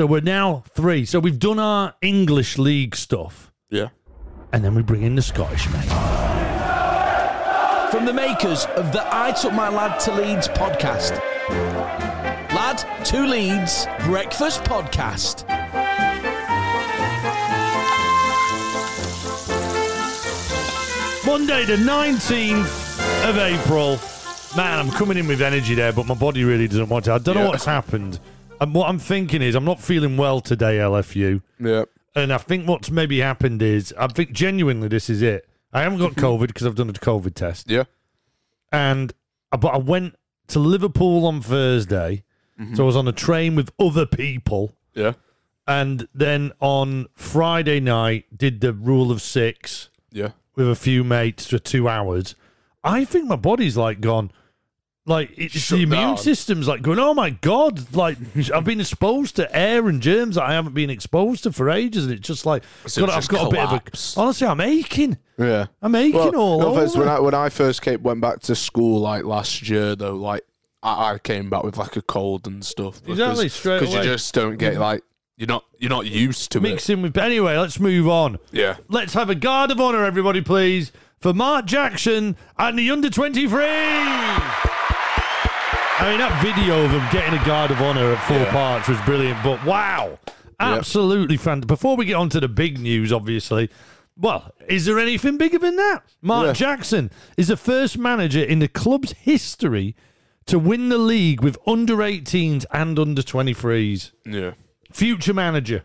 So we're now three. So we've done our English league stuff, Yeah. and then we bring in the Scottish mate. From the makers of the I Took My Lad to Leeds podcast. Lad to Leeds Breakfast Podcast. Monday, the 19th of April. Man, I'm coming in with energy there, but my body really doesn't want to. I don't know Yeah. what's happened. And what I'm thinking is, I'm not feeling well today, LFU. Yeah. And I think what's maybe happened is, I think genuinely this is it. I haven't got COVID because I've done a COVID test. Yeah. And uh, but I went to Liverpool on Thursday, so I was on a train with other people, Yeah. and then on Friday night did the rule of six Yeah. with a few mates for two hours. I think my body's like gone. Like it's Shut the immune down. system's like going. Oh my god! Like I've been exposed to air and germs that I haven't been exposed to for ages, and it's just like So got, it's I've just got a bit of a. Honestly, I'm aching. Yeah. I'm aching all no over. when I when I first came went back to school like last year though, like I, I came back with like a cold and stuff. Exactly, straight Because you away. just don't get mm-hmm. like you're not you're not used to it. Mixing with. Anyway, let's move on. Yeah. Let's have a guard of honour, everybody, please, for Mark Jackson and the under 23. I mean, that video of him getting a guard of honour at four Yeah. parts was brilliant, but wow. Absolutely fantastic. Before we get on to the big news, obviously, well, is there anything bigger than that? Mark Yeah. Jackson is the first manager in the club's history to win the league with under 18s and under 23s. Yeah. Future manager.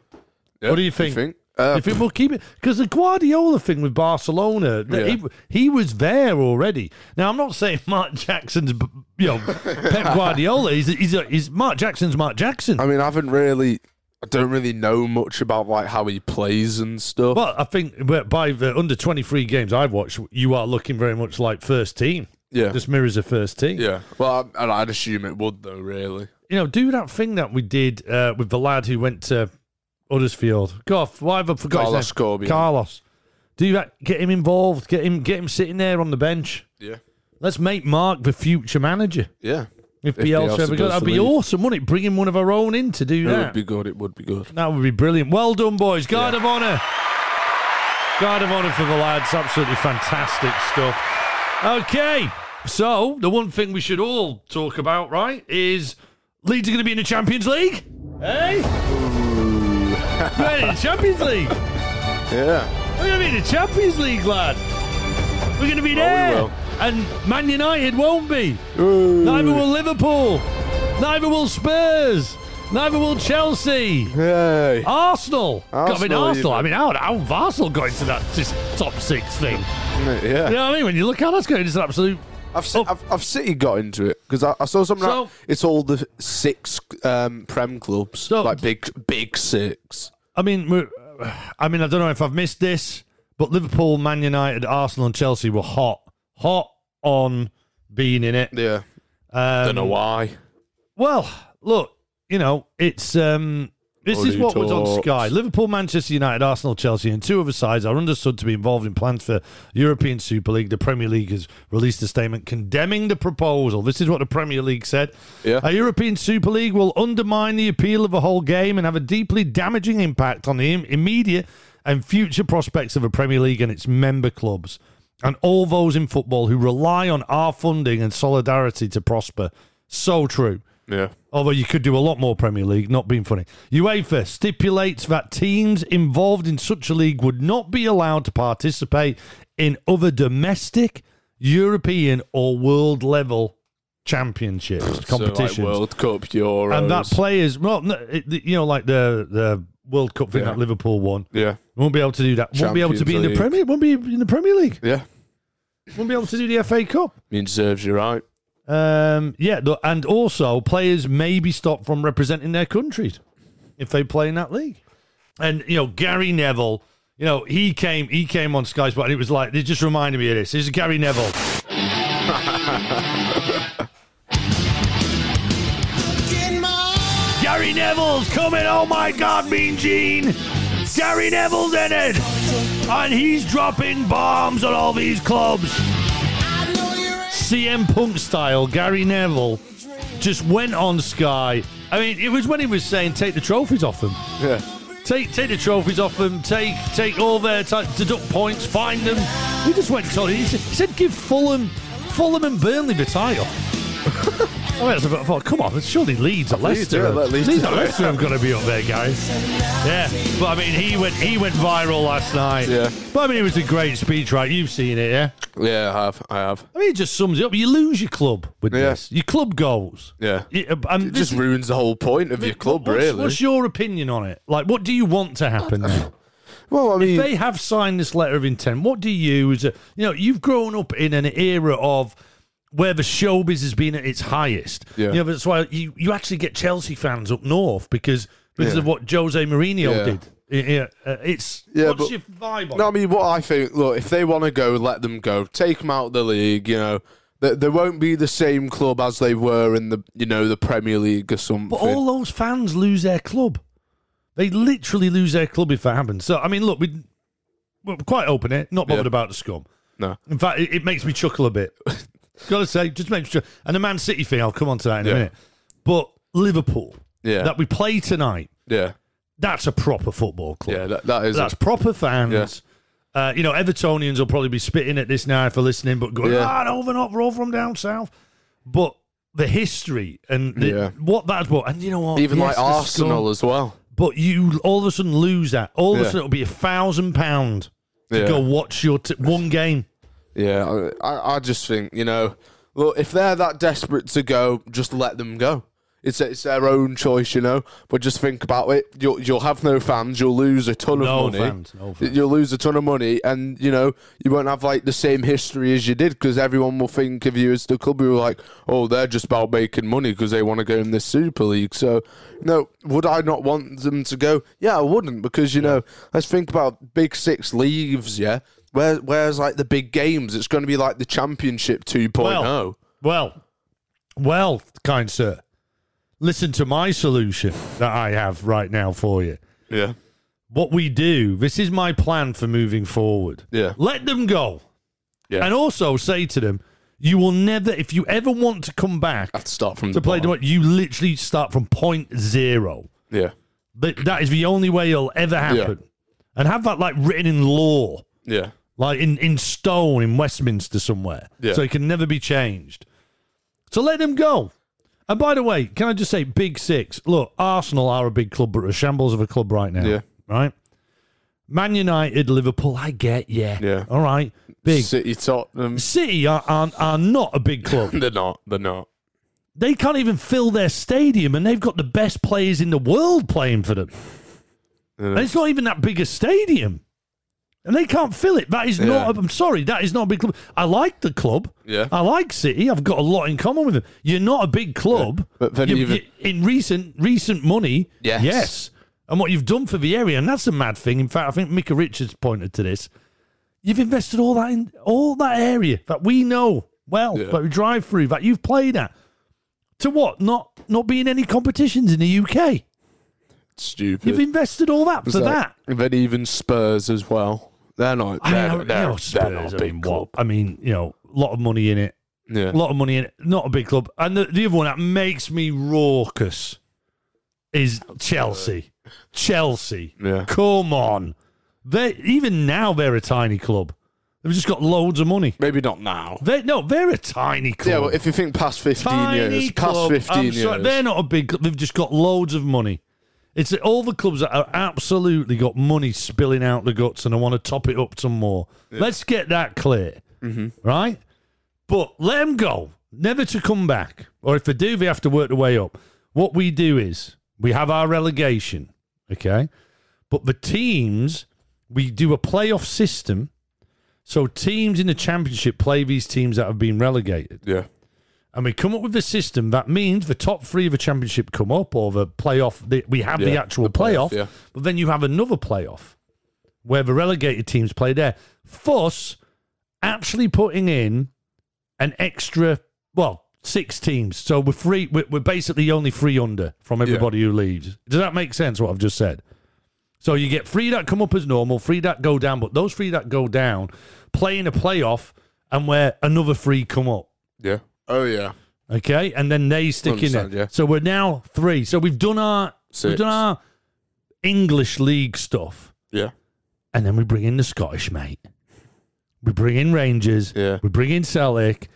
Yeah. What do you think? Uh, if it will keep it, because the Guardiola thing with Barcelona, Yeah. he, he was there already. Now I'm not saying Mark Jackson's, you know, Pep Guardiola. He's, he's, he's Mark Jackson's Mark Jackson. I mean, I haven't really, I don't really know much about like how he plays and stuff. But I think by the under 23 games I've watched, you are looking very much like first team. yeah, Just mirrors a first team. yeah. Well, I, I'd assume it would though. Really. You know, do that thing that we did uh, with the lad who went to Huddersfield. Goff, why have I forgot Carlos his name? Carlos. Do that. Get him involved. Get him. Get him sitting there on the bench. Yeah. Let's make Mark the future manager. Yeah. If, If Bielsa Bielsa ever got, does that'd be league. awesome, wouldn't it? Bring in one of our own in to do It that. would be good. It would be good. that would be brilliant. Well done, boys. Guard Yeah. of honour. Guard of honour for the lads. Absolutely fantastic stuff. Okay, so the one thing we should all talk about, right, is Leeds are going to be in the Champions League. Hey, we're in the Champions League. Yeah. We're going to be in the Champions League, lad. We're going to be oh, we there. will. And Man United won't be. Neither will Liverpool. Neither will Spurs. Neither will Chelsea. Hey. Arsenal. I mean, Arsenal Arsenal. I mean, how, how have Arsenal got into that just top six thing? Yeah. You know what I mean? When you look at that's going into absolute. I've, se-. I've I've City got into it because I, I saw something. So- like, it's all the six um, Prem clubs, So- like big big six. I mean, I mean, I don't know if I've missed this, but Liverpool, Man United, Arsenal, and Chelsea were hot, hot on being in it. Yeah, Um, don't know why. Well, look, you know, it's um this is Money what was on. Sky. Liverpool, Manchester United, Arsenal, Chelsea, and two other sides are understood to be involved in plans for European Super League. The Premier League has released a statement condemning the proposal. This is what the Premier League said. Yeah. A European Super League will undermine the appeal of the whole game and have a deeply damaging impact on the im- immediate and future prospects of a Premier League and its member clubs. And all those in football who rely on our funding and solidarity to prosper. So true. Yeah, Although you could do a lot more Premier League, not being funny. UEFA stipulates that teams involved in such a league would not be allowed to participate in other domestic, European, or world level championships, competitions. So like World Cup, Euros, and that players, well, you know, like the the World Cup thing Yeah. that Liverpool won, yeah, won't be able to do that. Won't be able to Champions be in the League. Premier. Won't be in the Premier League. yeah. Won't be able to do the FA Cup. Means serves you right. Um, yeah, th- and also players may be stopped from representing their countries if they play in that league. And you know, Gary Neville, you know, he came he came on Sky Sport and it was like it just reminded me of this. This is Gary Neville. Neville's coming. Oh my God, Mean Gene. Gary Neville's in it, and he's dropping bombs on all these clubs. CM Punk style, Gary Neville just went on Sky I mean, it was when he was saying take the trophies off them. Yeah. Take take the trophies off them. Take take all their time, deduct points, find them. He just went on. He said give Fulham, Fulham and Burnley the title. I mean, I thought, come on, surely Leeds or Leicester. yeah, Leeds Leeds or. Leicester have got to be up there, guys. Yeah, but I mean, he went he went viral last night. Yeah. but I mean, it was a great speech, right? You've seen it, yeah. Yeah, I have. I have. I mean, it just sums it up. You lose your club with Yeah. this. Your club goes. Yeah. Yeah, uh, and It just ruins the whole point of your club, what's, really. What's your opinion on it? Like, what do you want to happen now? well, I mean, they have signed this letter of intent. What do you, as a, you know, you've grown up in an era of where the showbiz has been at its highest. Yeah. You know, that's why you, you actually get Chelsea fans up north because because Yeah. of what Jose Mourinho Yeah. did. Yeah, uh, it's Yeah, what's but- your vibe on No, I mean, what I think, look, if they want to go, let them go. Take them out of the league, you know. There won't be the same club as they were in the, you know, the Premier League or something. But all those fans lose their club. They literally lose their club if that happens. So I mean, look, we we're quite open here, not bothered Yeah. about the scum. no. In fact, it, it makes me chuckle a bit. Gotta say, just makes me chuckle. And the Man City thing, I'll come on to that in a Yeah. minute. But Liverpool, Yeah. that we play tonight, yeah. that's a proper football club. Yeah, that, that is. that's proper fans. Uh, you know, Evertonians will probably be spitting at this now for listening, but going, Yeah. ah, no, we're not, we're all from down south. But the history and the, Yeah. what that's what, and you know what? even Yes, like the Arsenal as well. but you all of a sudden lose that. All of a Yeah. sudden it'll be a thousand pound to Yeah. go watch your t- one game. Yeah, I, I- just think you know, look, if they're that desperate to go, just let them go. It's it's their own choice, you know. But just think about it. You'll you'll have no fans. You'll lose a ton of No money. fans, no fans. You'll lose a ton of money, and you know you won't have like the same history as you did because everyone will think of you as the club who are like, oh, they're just about making money because they want to go in this Super League. So, no, would I not want them to go? Yeah, I wouldn't because you know, let's think about Big Six leaves. Yeah, where where's like the big games? It's going to be like the Championship oh. 2.0. Well, well, well, kind sir. Listen to my solution that I have right now for you. yeah, What we do, this is my plan for moving forward. Yeah. Let them go. Yeah. And also say to them, you will never, if you ever want to come back have to start from to the play, bottom. you literally start from point zero. Yeah, That, that is the only way it'll ever happen. And have that like written in law. yeah, like in, in stone in Westminster somewhere. Yeah. So it can never be changed. So let them go. And by the way, can I just say, Big Six? Look, Arsenal are a big club, but a shambles of a club right now. Yeah. Right? Man United, Liverpool, I get, yeah. Yeah. All right. Big. City, Tottenham. City are, are, are not a big club. They're not. They're not. they can't even fill their stadium, and they've got the best players in the world playing for them. And it's not even that big a stadium. And they can't fill it. That is Yeah. not, I'm sorry, that is not a big club. I like the club. Yeah. I like City. I've got a lot in common with them. You're not a big club. But then You- even- you- in recent recent money, Yes. yes. And what you've done for the area, and that's a mad thing. In fact, I think Micah Richards pointed to this. You've invested all that in all that area that we know well, Yeah. that we drive through, that you've played at. To what? Not not be in any competitions in the UK. Stupid. You've invested all that for It's like- that. And then even Spurs as well. They're not. I They're, mean, you they're, know, they're Spurs, not a I big mean, club. what? I mean, you know, a lot of money in it. Yeah. A lot of money in it. Not a big club. And the, the other one that makes me raucous is Chelsea. Chelsea. Yeah. Come on. They even now they're a tiny club. They've just got loads of money. Maybe not now. They no, they're a tiny club. Yeah, well, if you think past 15 tiny years, past 15 I'm years. sorry, they're not a big club. They've just got loads of money. It's all the clubs that are absolutely got money spilling out the guts and I want to top it up some more. Let's get that clear. Mm-hmm. Right? But let them go, never to come back. Or if they do, they have to work their way up. What we do is we have our relegation, okay? But the teams, we do a playoff system. So teams in the championship play these teams that have been relegated yeah. And we come up with a system that means the top three of the championship come up or the playoff the, we have the actual the playoff, playoff yeah. but then you have another playoff where the relegated teams play there thus actually putting in an extra well six teams so we're free we're, we're basically only three under from everybody who leaves does that make sense what i've just said so you get three that come up as normal, three that go down, but those three that go down play in a playoff and where another three come up. Yeah. Oh, yeah. Okay, and then they stick in. Understand, yeah. So we're now three. So we've done our we've Six. done our English league stuff, Yeah. and then we bring in the Scottish mate. We bring in Rangers. Yeah. We bring in Celtic,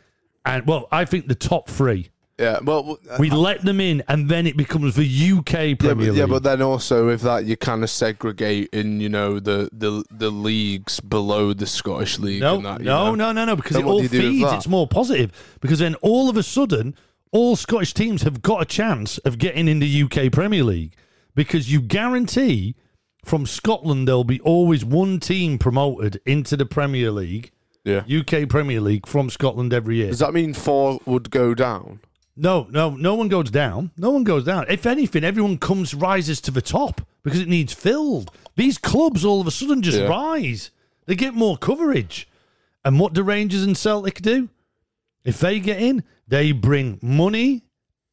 and well, I think the top three. Yeah. Well, uh, We let them in, and then it becomes the UK yeah, Premier but, League. yeah, but then also with that you kind of segregate in, you know, the the the leagues below the Scottish league. No, and that, no, no, no, no, because Then it all you do with feeds. It's more positive because then all of a sudden, all Scottish teams have got a chance of getting in the UK Premier League because you guarantee from Scotland there'll be always one team promoted into the Premier League, Yeah. UK Premier League from Scotland every year. Does that mean four would go down? No, no, no one goes down. No one goes down. If anything, everyone comes rises to the top because it needs filled. These clubs all of a sudden just Yeah. rise. They get more coverage. And what do Rangers and Celtic do? If they get in, they bring money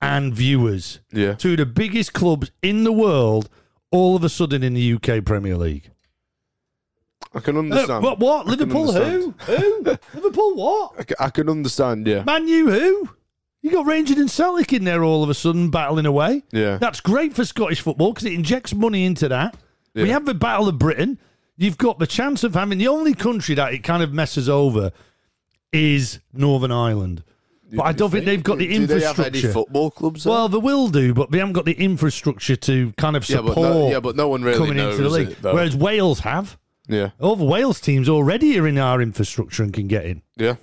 and viewers Yeah. to the biggest clubs in the world all of a sudden in the UK Premier League. I can Uh, understand. what? What? I can Liverpool who? Who? Liverpool what? I ca- I can understand. Yeah. Man U who? You got Rangers and Celtic in there all of a sudden battling away. Yeah. That's great for Scottish football because it injects money into that. We have the Battle of Britain. You've got the chance of having the only country that it kind of messes over is Northern Ireland. But I don't think they've got the infrastructure. Do they have any football clubs? there? well, they will do, but they haven't got the infrastructure to kind of yeah, support but no, yeah, but no one really coming knows into the league. it. Whereas Wales have. yeah, All the Wales teams already are in our infrastructure and can get in. yeah,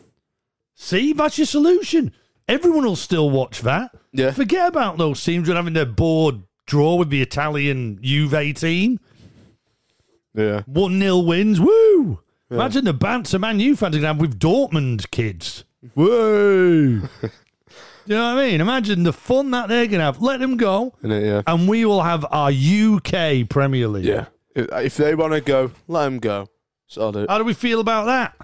See, that's your solution. Everyone will still watch that. Yeah. Forget about those teams are having their board draw with the Italian Juve team. yeah. 1 0 wins. Woo! Imagine the banter Man U fans are going to have with Dortmund kids. Woo! you know what I mean? Imagine the fun that they're going to have. Let them go, Innit, yeah, and we will have our UK Premier League. yeah. If, if they want to go, let them go. So do. How do we feel about that?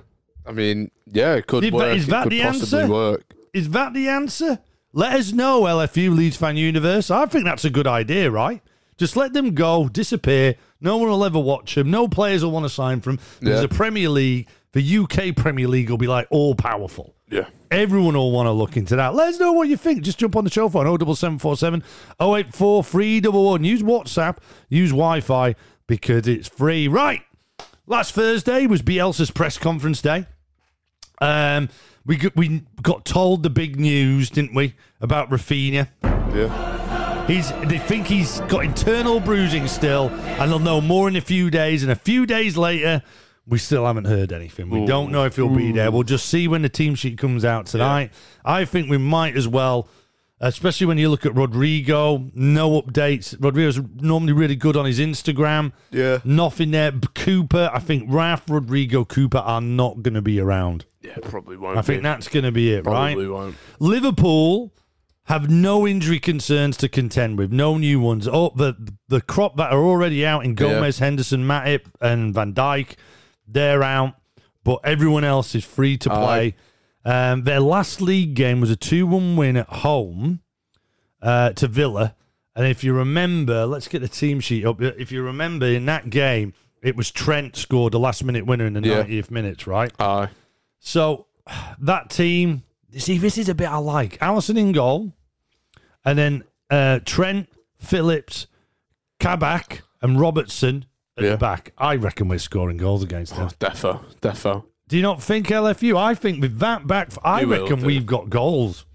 I mean, yeah, it could Is that- work. is it that could the possibly answer? work. Is that the answer? Let us know, LFU Leeds Fan Universe. I think that's a good idea, right? Just let them go, disappear. No one will ever watch them. No players will want to sign from. There's Yeah. a Premier League. The UK Premier League will be like all powerful. Yeah. Everyone will want to look into that. Let us know what you think. Just jump on the show phone 07747 084 311. Use WhatsApp, use Wi Fi because it's free. Right. Last Thursday was Bielsa's press conference day. Um, we got, we got told the big news, didn't we, about Rafinha? Yeah. He's they think he's got internal bruising still, and they'll know more in a few days. And a few days later, we still haven't heard anything. We don't know if he'll be there. We'll just see when the team sheet comes out tonight. I think we might as well, especially when you look at Rodrigo. No updates. Rodrigo's normally really good on his Instagram. Yeah. Nothing there. Cooper, I think Raf, Rodrigo, Cooper are not going to be around. Yeah, probably won't. I think that's going to be it, right? probably won't. Liverpool have no injury concerns to contend with, no new ones. Oh, the the crop that are already out in Gomez, Henderson, Matip, and Van Dijk, they're out, but everyone else is free to play. Um, their last league game was a two-one win at home uh, to Villa, and if you remember, let's get the team sheet up. If you remember, in that game, it was Trent scored the last-minute winner in the Yeah. 90th minutes, right? Aye. So that team, see, this is a bit I like. Alisson in goal, and then uh, Trent, Phillips, Kabak, and Robertson at Yeah. the back. I reckon we're scoring goals against them. Oh, defo, defo. Do you not think LFU? I think with that back, I You will reckon do. we've got goals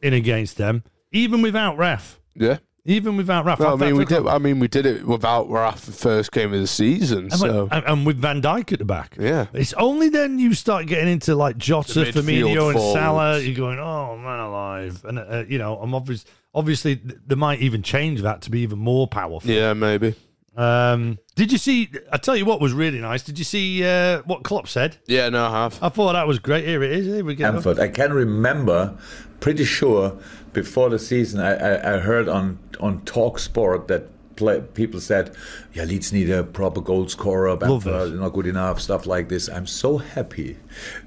in against them, even without ref. Yeah. Even without ref. No, I mean we did. I mean we did it without Raf the first game of the season. And, So and, and with Van Dijk at the back. yeah, It's only then you start getting into like Jota, The midfield Firmino, and forwards. Salah. You're going, oh man, alive, and uh, you know, I'm obvious. Obviously, th- they might even change that to be even more powerful. yeah, maybe. Um, did you see? I tell you what was really nice. Did you see uh, what Klopp said? Yeah, no, I have. I thought that was great. Here it is. Here we go. Anfield. I can remember, pretty sure, before the season, I, I, I heard on on Talk Sport that play, people said, "Yeah, Leeds need a proper goal scorer. Love Bamford it. not good enough." Stuff like this. I'm so happy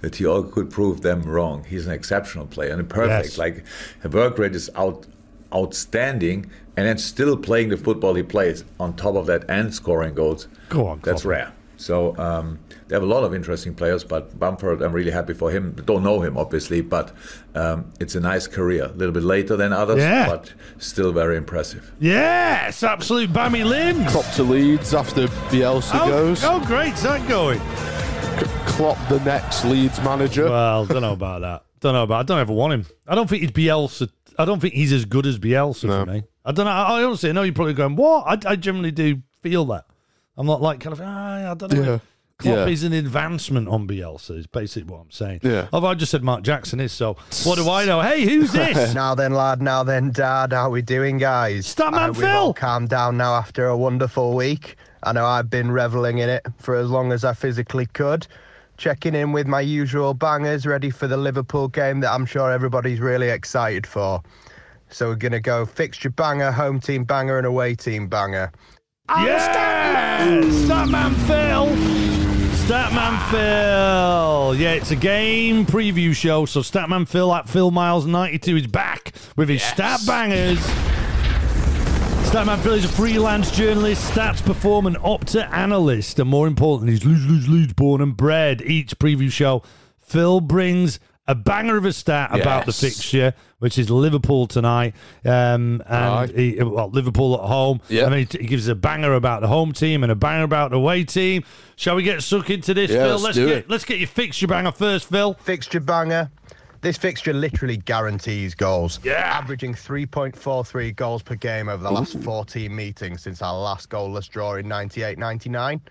that he all could prove them wrong. He's an exceptional player and a perfect. Yes. Like the work rate is out outstanding, and then still playing the football he plays on top of that and scoring goals. Go on, That's Klopp. rare. So um, they have a lot of interesting players, but Bamford, I'm really happy for him. Don't know him, obviously, but um, it's a nice career. A little bit later than others, Yeah. but still very impressive. Yes, absolute bammy limbs. Klopp to Leeds after Bielsa Oh, goes. oh, great's that going? Klopp the next Leeds manager. Well, don't know about that. Don't know about. I don't ever want him. I don't think he's Bielsa. I don't think he's as good as Bielsa No. for me. I don't know. I, I honestly, I know you're probably going, what? I, I generally do feel that. I'm not like kind of. Ah, I don't know. Yeah. Klopp Yeah. is an advancement on Bielsa. Is basically what I'm saying. Yeah. Although I just said Mark Jackson is. So what do I know? Hey, who's this? Now then, lad. Now then, dad. How are we doing, guys? Statman I hope we've Phil. all calmed down now after a wonderful week. I know I've been reveling in it for as long as I physically could. Checking in with my usual bangers, ready for the Liverpool game that I'm sure everybody's really excited for. So we're gonna go fixture banger, home team banger, and away team banger. Yeah! Statman Phil! Statman Phil! Yeah, it's a game preview show, so Statman Phil at Phil Miles92 is back with his stat bangers. Statman Phil is a freelance journalist, stats performer, and opta analyst, and more importantly, he's Leeds, Leeds, Leeds born and bred. Each preview show, Phil brings a banger of a stat about the fixture, which is Liverpool tonight, um, and Aye. he, well, Liverpool at home. Yeah. I mean, he gives a banger about the home team and a banger about the away team. Shall we get stuck into this, Yeah, Phil? let's do get it. let's get your fixture banger first, Phil. Fixture banger. This fixture literally guarantees goals. Yeah. Averaging 3.43 goals per game over the last 14 meetings since our last goalless draw in 98 99.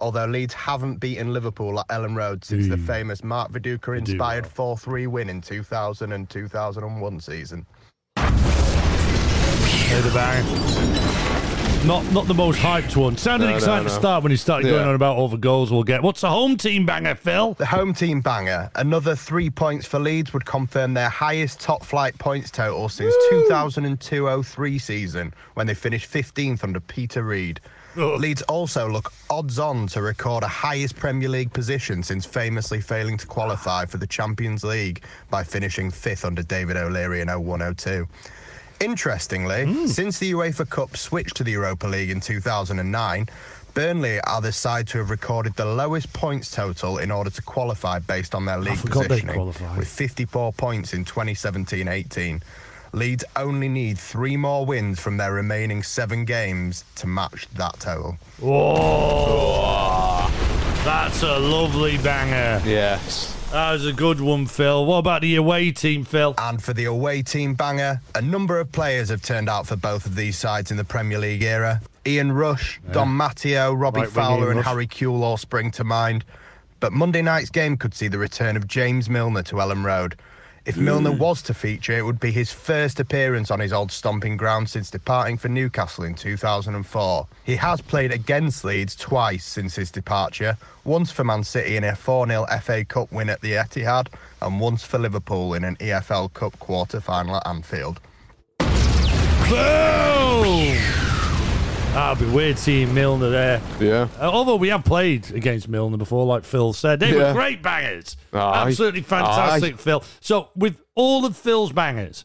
Although Leeds haven't beaten Liverpool at Elland Road since the hmm. famous Mark Viduka inspired 4 3 win in 2000 and 2001 season. Hey, the banger. Not not the most hyped one. Sounded No, no, exciting to start when he started going Yeah. on about all the goals we'll get. What's the home team banger, Phil? The home team banger, another three points for Leeds, would confirm their highest top flight points total since 2002 03 season when they finished 15th under Peter Reid. Leeds also look odds on to record a highest Premier League position since famously failing to qualify for the Champions League by finishing fifth under David O'Leary in 01 02. Interestingly, since the UEFA Cup switched to the Europa League in 2009, Burnley are the side to have recorded the lowest points total in order to qualify based on their league positioning, with 54 points in 2017-18. Leeds only need three more wins from their remaining seven games to match that total. Oh, that's a lovely banger. Yes. That was a good one, Phil. What about the away team, Phil? And for the away team banger, a number of players have turned out for both of these sides in the Premier League era. Ian Rush, Dom Matteo, Robbie Right Fowler, and Rush. Harry Kewell all spring to mind. But Monday night's game could see the return of James Milner to Elland Road. If Milner hmm. was to feature, it would be his first appearance on his old stomping ground since departing for Newcastle in 2004. He has played against Leeds twice since his departure, once for Man City in a 4 0 FA Cup win at the Etihad, and once for Liverpool in an EFL Cup quarter final at Anfield. Boom! That'd be weird seeing Milner there. Yeah. Uh, although we have played against Milner before, like Phil said, they were great bangers. Aye. Absolutely fantastic, Aye. Phil. So, with all of Phil's bangers,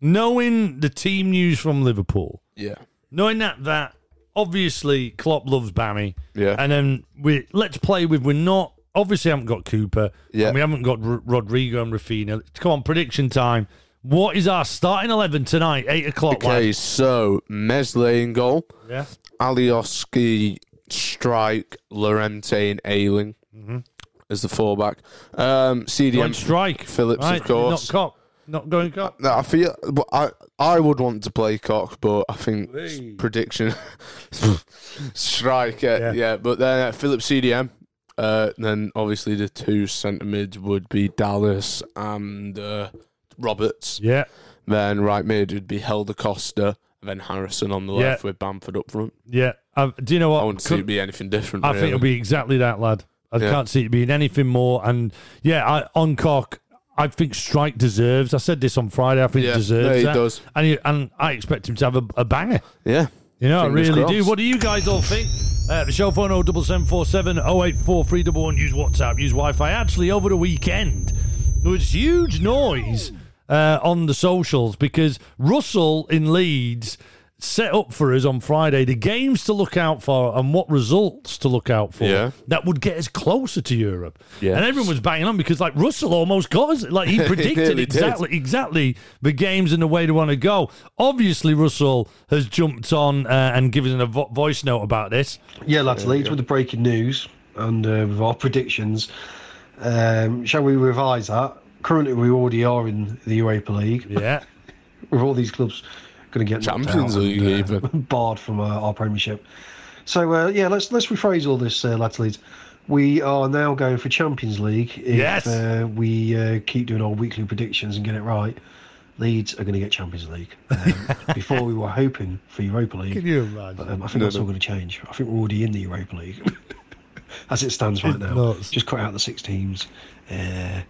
knowing the team news from Liverpool, Yeah. knowing that that obviously Klopp loves Bammy, Yeah. and then we let's play with we're not obviously haven't got Cooper, Yeah. and we haven't got R- Rodrigo and Rafinha. Come on, prediction time. What is our starting eleven tonight? Eight o'clock. Okay, so Meslier in goal, Yeah. Alioski, Struijk, Llorente, and Ayling as the fullback. Um, Going CDM Struijk. Phillips, right? of course. Not Koch. Not going Koch. No, I feel I I would want to play Koch, but I think Hey. prediction Struijk. Yeah. Yeah, yeah. But then uh, Phillips CDM. Uh, then obviously the two centre mids would be Dallas and uh, Roberts. Yeah. Then right mid would be Helder Costa. Then Harrison on the Yeah. left with Bamford up front. Yeah. Uh, do you know what? I wouldn't see Could- it be anything different. I really. think it'll be exactly that, lad. I Yeah. can't see it being anything more. And yeah, I, on Koch, I think Struijk deserves. I said this on Friday. I think Yeah, he deserves no, he that. does. And he, and I expect him to have a, a banger. Yeah. You know, Fingers I really do. What do you guys all think? Uh, the show phone 07747 084 311. Use WhatsApp, use Wi Fi. Actually, over the weekend, there was huge noise uh, on the socials because Russell in Leeds set up for us on Friday the games to look out for and what results to look out for Yeah. that would get us closer to Europe. Yes. And everyone was banging on because like Russell almost got us. Like he predicted nearly did. exactly exactly the games and the way to want to go. Obviously, Russell has jumped on uh, and given a vo- voice note about this. Yeah, lads, leads with the breaking news and uh, with our predictions. Um, shall we revise that? Currently, we already are in the Europa League. Yeah. With all these clubs going to get Champions out League and, uh, even. barred from uh, our Premiership. So uh, yeah, let's let's rephrase all this, uh, lads. Leeds. We are now going for Champions League. If Yes. uh, we uh, keep doing our weekly predictions and get it right, Leeds are going to get Champions League. Um, before we were hoping for Europa League. Can you imagine? Um, I think that's all going to change. I think we're already in the Europa League as it stands right It's now. nuts. Just cut out the six teams uh,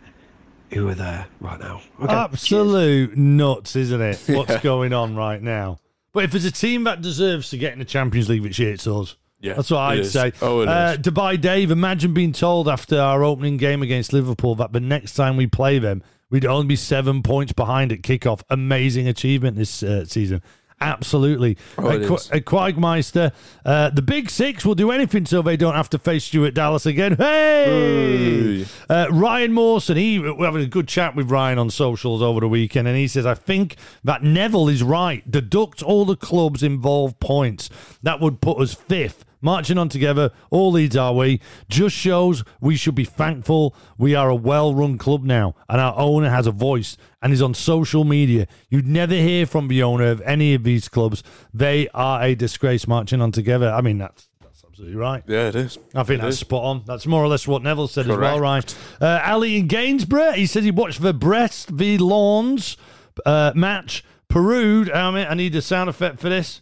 who are there right now. Okay, Absolute nuts, isn't it? What's going on right now? But if there's a team that deserves to get in the Champions League, which it's us. Yeah, That's what it I'd is. say. Oh, it uh, is. Dubai Dave, imagine being told after our opening game against Liverpool that the next time we play them, we'd only be seven points behind at kickoff. Amazing achievement this uh, season. Absolutely. Oh, it Qu- is. uh, Quagmeister, uh, the Big Six will do anything so they don't have to face Stuart Dallas again. Hey! Hey. Uh, Ryan Mawson, he we're having a good chat with Ryan on socials over the weekend, and he says, I think that Neville is right. Deduct all the clubs involved points. That would put us fifth. Marching on together, all leads our way. Just shows we should be thankful we are a well run club now, and our owner has a voice and is on social media. You'd never hear from the owner of any of these clubs. They are a disgrace marching on together. I mean, that's, that's absolutely right. Yeah, it is. I think It that's is. spot on. That's more or less what Neville said as well, right? Uh, Ali in Gainsborough, he said he watched the Brest v Lawns uh, match. Perraud, I, mean, I need a sound effect for this.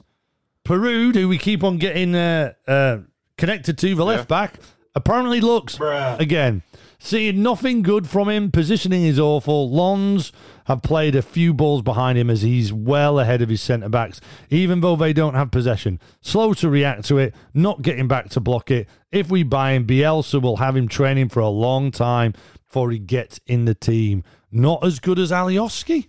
Perraud, who we keep on getting uh, uh, connected to, the left back, apparently looks, again, seeing nothing good from him. Positioning is awful. Lons have played a few balls behind him as he's well ahead of his centre backs, even though they don't have possession. Slow to react to it, not getting back to block it. If we buy him, Bielsa will have him training for a long time before he gets in the team. Not as good as Alioski.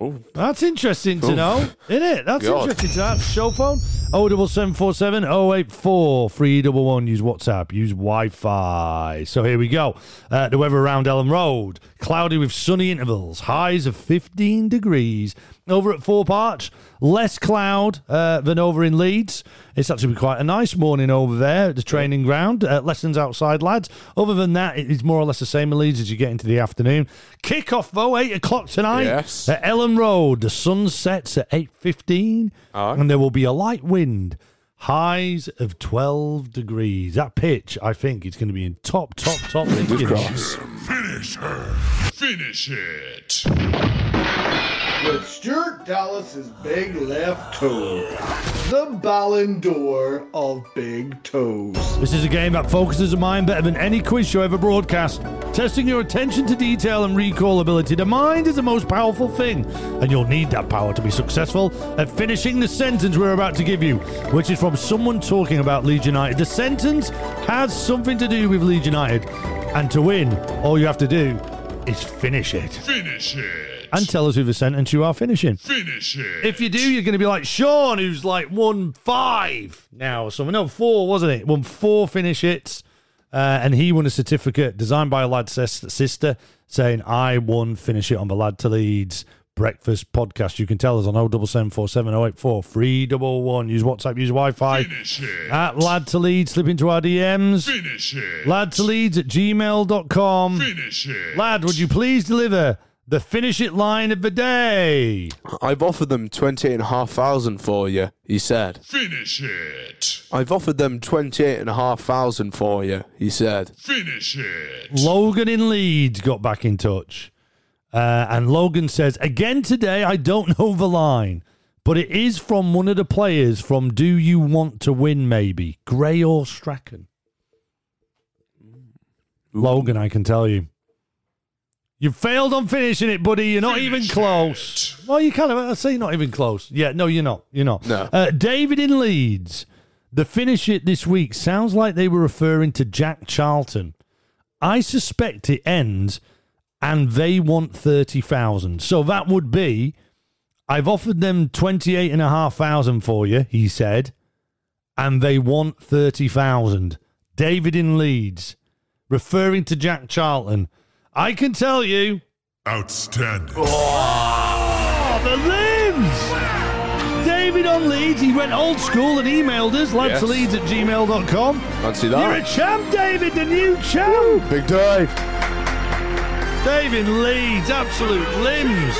Oh, That's interesting to know, isn't it? That's God. interesting to know. Show phone 07747 084 311. Use WhatsApp, use Wi Fi. So here we go. Uh, the weather around Elland Road cloudy with sunny intervals, highs of 15 degrees. Over at Thorp Arch, less cloud uh, than over in Leeds. It's actually been quite a nice morning over there at the training ground. Uh, lessons outside, lads. Other than that, it's more or less the same in Leeds as you get into the afternoon. Kick off though, eight o'clock tonight Yes. at Elland Road. The sun sets at eight fifteen, Aye. and there will be a light wind. Highs of twelve degrees. That pitch, I think, is going to be in top, top, top. fingers condition. crossed. Finish her. Finish it. With Stuart Dallas's big left toe. The Ballon d'Or of big toes. This is a game that focuses the mind better than any quiz show ever broadcast. Testing your attention to detail and recall ability. The mind is the most powerful thing, and you'll need that power to be successful at finishing the sentence we're about to give you, which is from someone talking about Leeds United. The sentence has something to do with Leeds United, and to win, all you have to do is finish it. Finish it. And tell us who the sentence you are finishing. Finish it. If you do, you're going to be like Sean, who's like won five now or something. No, four, wasn't it? Won four finish hits. Uh, and he won a certificate designed by a lad's sister saying, I won finish it on the Lad to Leeds breakfast podcast. You can tell us on 07747 084 311. Use WhatsApp, use Wi Fi. Finish it. At Lad to Leeds, slip into our DMs. Finish it. Lad to Leeds at gmail.com. Finish it. Lad, would you please deliver the finish it line of the day? I've offered them twenty eight and a half thousand for you, he said. Finish it. I've offered them twenty eight and a half thousand for you, he said. Finish it. Logan in Leeds got back in touch. Uh, and Logan says, again today, I don't know the line, but it is from one of the players from Do You Want to Win, maybe? Gray or Strachan? Logan, I can tell you. You failed on finishing it, buddy. You're not even Finish close. Well, you kind of, I say not even close. Yeah, no, you're not. You're not. No. Uh, David in Leeds. The finish it this week sounds like they were referring to Jack Charlton. I suspect it ends and they want 30,000. So that would be I've offered them twenty-eight and a half thousand for you, he said, and they want thirty thousand. David in Leeds, referring to Jack Charlton. I can tell you, Outstanding. oh, the limbs. David on Leeds, he went old school and emailed us, lads Yes. to leeds at gmail.com. Fancy that. You're a champ, David, the new champ. Big Dave. David Leeds, absolute limbs.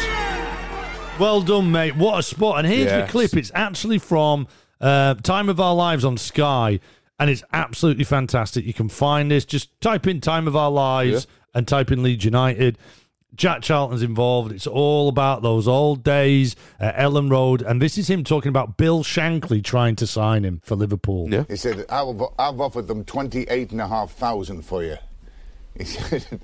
Well done, mate. What a spot. And here's Yes. the clip. It's actually from uh, Time of Our Lives on Sky, and it's absolutely fantastic. You can find this. Just type in Time of Our Lives and type in Leeds United. Jack Charlton's involved. It's all about those old days at Elland Road. And this is him talking about Bill Shankly trying to sign him for Liverpool. Yeah. He said, I've, I've offered them 28,500 for you. He said,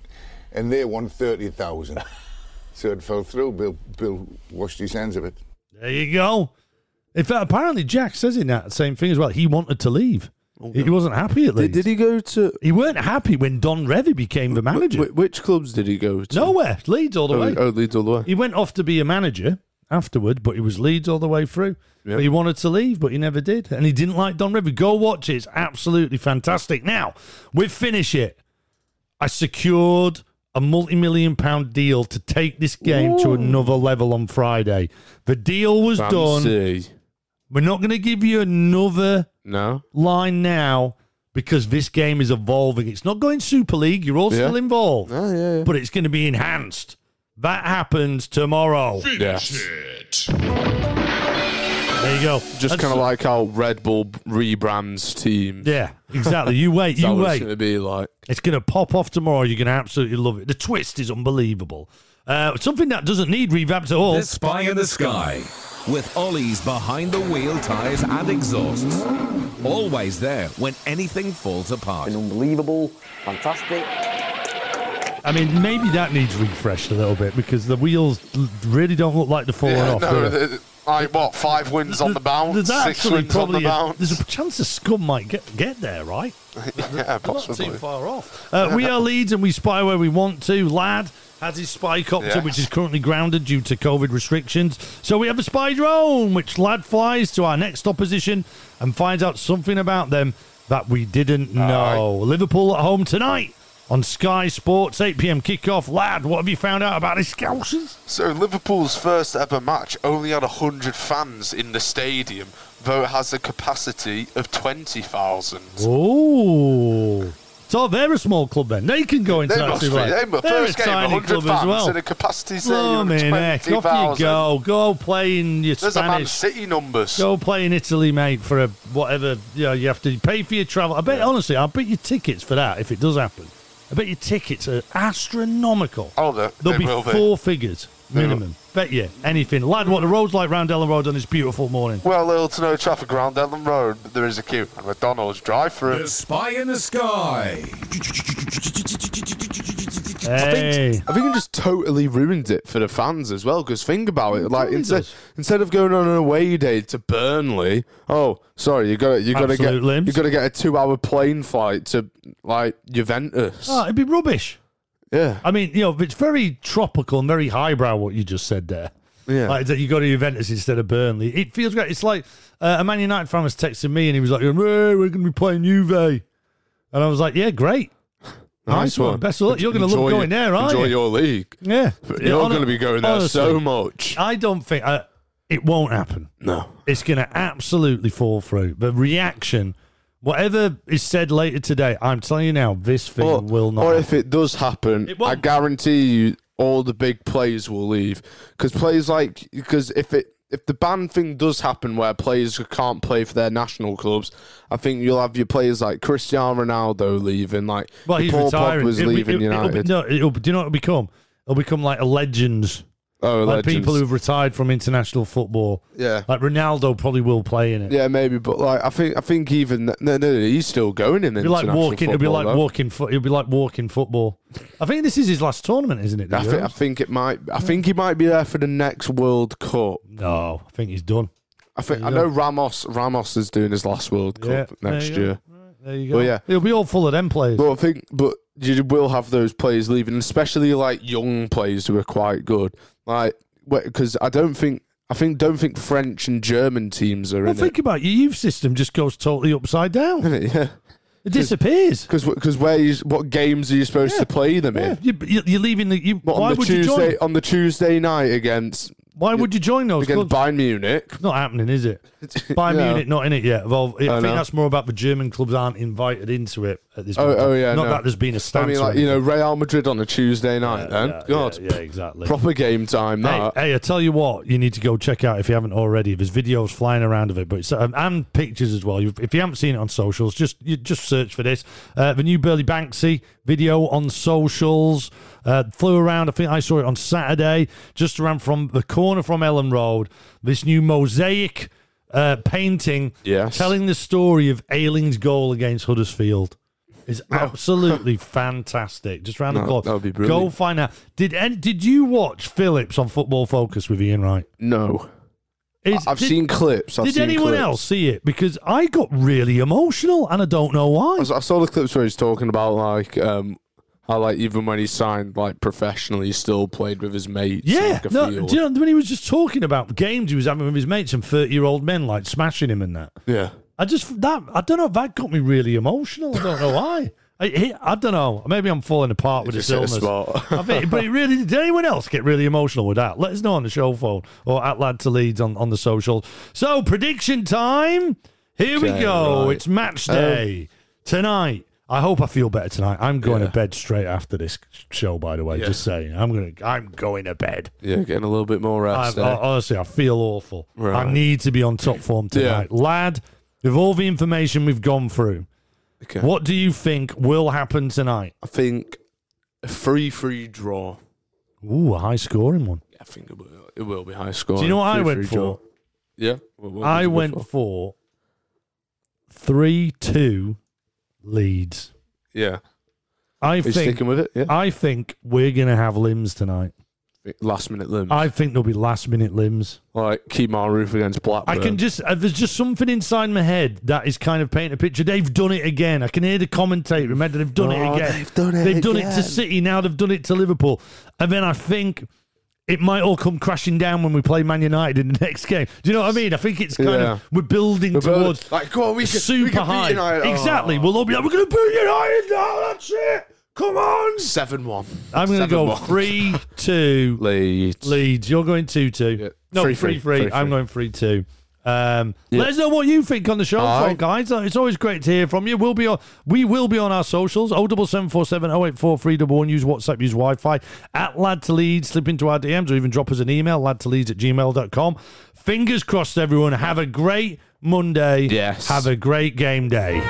and they won 30,000. so it fell through. Bill, Bill washed his hands of it. There you go. In fact, apparently Jack says in that same thing as well. He wanted to leave. He wasn't happy at Leeds. Did, did he go to He weren't happy when Don Revie became the manager. Wh- which clubs did he go to? Nowhere. Leeds all the Oh, way. oh, Leeds all the way. He went off to be a manager afterward, but he was Leeds all the way through. Yep. But he wanted to leave, but he never did. And he didn't like Don Revie. Go watch it. It's absolutely fantastic. Now, we finish it. I secured a multi-million pound deal to take this game to another level on Friday. The deal was done. Fancy. We're not going to give you another No. line now because this game is evolving. It's not going Super League. You're all Yeah. still involved, Oh, yeah, yeah. but it's going to be enhanced. That happens tomorrow. Finish Yes. it. There you go. Just kind of so- like how Red Bull rebrands teams. Yeah, exactly. You wait. You wait. it's going to be like. It's going to pop off tomorrow. You're going to absolutely love it. The twist is unbelievable. Uh, something that doesn't need revamp at all. The Spy in the Sky. With Ollie's behind the wheel tyres and exhausts. Always there when anything falls apart. unbelievable, fantastic. I mean, maybe that needs refreshed a little bit because the wheels really don't look like they're falling Yeah, off. no, do they? the- like what? Five wins on the bounce, There's six wins on the a, bounce. there's a chance the scum might get get there, right? yeah, We're not too far off. Uh, we are Leeds and we spy where we want to. Lad has his spy copter, Yes. which is currently grounded due to COVID restrictions. So we have a spy drone, which Lad flies to our next opposition and finds out something about them that we didn't know. Liverpool at home tonight on Sky Sports, 8 p.m. kickoff. Lad, what have you found out about the Scousers? So Liverpool's first ever match only had hundred fans in the stadium, though it has a capacity of twenty thousand. Oh. So they're a small club then. They can go into They that must. Super League. They must. They're First a game, tiny club fans as well. and a capacity stadium of Blimey, twenty heck, off you go. Go play in your There's Spanish. City numbers. Go play in Italy, mate, for a whatever. You know, you have to pay for your travel. I bet, honestly, I'll bet your tickets for that if it does happen. I bet your tickets are astronomical. Oh, they, They'll they be will be. four figures They will. minimum. Bet you anything, lad. What the roads like round Elland Road on this beautiful morning? Well, little to no traffic around Elland Road, but there is a queue. And McDonald's drive through. The Spy in the Sky. Hey, I think it just totally ruined it for the fans as well. Because think about it, like totally instead does. instead of going on an away day to Burnley, oh sorry, you got you got to get limbs. you got to get a two hour plane flight to like Juventus. oh, it'd be rubbish. Yeah, I mean, you know, it's very tropical and very highbrow what you just said there. yeah. Like that you go to Juventus instead of Burnley. It feels great. It's like uh, a Man United fan was texting me and he was like, hey, we're going to be playing Juve. And I was like, yeah, great. Nice one. Best of luck. You're gonna love going there, aren't Enjoy you? your league. Yeah. But You're going to be going there so much. I don't think uh, it won't happen. No. It's going to absolutely fall through. The reaction, whatever is said later today, I'm telling you now, this thing Or, will not. or happen. if it does happen, It. I guarantee you all the big players will leave because players like because if it if the ban thing does happen where players can't play for their national clubs, I think you'll have your players like Cristiano Ronaldo leaving, like well, he's Paul retiring. Pogba's It'll be- leaving it'll- it'll be- United. no, it'll, do you know what it'll become? It'll become like a legends. Oh, Like legends. people who've retired from international football. yeah. Like Ronaldo probably will play in it. Yeah, maybe, but like I think I think even no, no, no he's still going in It'll be like international walking. It'll be like though. walking. Fo- it'll be like walking football. I think this is his last tournament, isn't it? I think, I think it might. I think he might be there for the next World Cup. no, I think he's done. I think I know Ramos. Ramos is doing his last World Cup there next year. There you go. Well, yeah. it'll be all full of them players. But I think, but you will have those players leaving, especially like young players who are quite good. Like, because I don't think I think don't think French and German teams are Well, in think about it. your youth system just goes totally upside down. it. Yeah, It disappears. because where you, what games are you supposed to play them Yeah, in? you, you- you're leaving the. You, What, why the would you Tuesday join? on the Tuesday night against Why would you join those against clubs? Bayern Munich? It's not happening, is it? Bayern No. Munich not in it yet. Well, I, I think know. that's more about the German clubs aren't invited into it at this Oh, oh yeah, not no. that there's been a I stance. mean, like you know. Real Madrid on a Tuesday night. then yeah, God, yeah, yeah, exactly. proper game time. Hey, That hey, I tell you what, you need to go check out if you haven't already. There's videos flying around of it, but it's, um, and pictures as well. You've, if you haven't seen it on socials, just you just search for this. Uh, the new Burley Banksy video on socials uh, flew around. I think I saw it on Saturday, just around from the corner from Elland Road. This new mosaic uh, painting, Yes. telling the story of Ayling's goal against Huddersfield. Is absolutely fantastic. Just round the No, corner. that would be Go find out. Did any, did you watch Phillips on Football Focus with Ian Wright? no, Is- I've did- seen clips. I've did seen anyone clips. else see it? Because I got really emotional, and I don't know why. I saw the clips where he's talking about like um how like even when he signed like professionally, he still played with his mates. Yeah, like, no, you know when he was just talking about the games he was having with his mates and thirty-year-old men like smashing him and that? yeah. I just that I don't know. if That got me really emotional. I don't know why. I, I don't know. Maybe I'm falling apart with this illness. I think, but it really did anyone else get really emotional with that? Let us know on the show phone or at Lad to Leeds on, on the social. So prediction time. Here we go. right. It's match day um, tonight. I hope I feel better tonight. I'm going Yeah. to bed straight after this show. By the way, Yeah. just saying, I'm gonna I'm going to bed. Yeah, getting a little bit more rest. Eh? I, there. honestly, I feel awful. I need to be on top form Yeah. tonight, lad. With all the information we've gone through, Okay. what do you think will happen tonight? I think a free-free draw. Ooh, a high scoring one. Yeah, I think it will, it will be high scoring. Do you know what I went for? draw. Yeah, What- what I did you go went for three two Leeds. Yeah, I Are you think sticking with it? Yeah, I think we're gonna have limbs tonight. Last minute limbs. I think there'll be last minute limbs. like Kemar Roofe against Blackpool. I can just uh, there's just something inside my head that is kind of painting a picture. They've done it again. I can hear the commentator. Remember, they've done it Oh, again. they've done it They've done it to. City. Now they've done it to Liverpool. And then I think it might all come crashing down when we play Man United in the next game. Do you know what I mean? I think it's kind Yeah. of we're building We're towards like, go on, we can- we super can beat high. United. Exactly. Oh. We'll all be like, we're going to beat United now. That's it. Come on. seven one. I'm going to go three two Leeds. Leeds. You're going two two. Yeah. No, Three, three three. three. I'm going three two. Um, Yeah. Let us know what you think on the show, phone, guys. It's always great to hear from you. We'll be on. We will be on our socials. O double seven four seven O eight four three double one. Use WhatsApp. Use Wi-Fi at Lad to Leeds. Slip into our DMs or even drop us an email. Lad to Leeds at gmail.com. Fingers crossed, everyone. Have a great Monday. Yes. Have a great game day.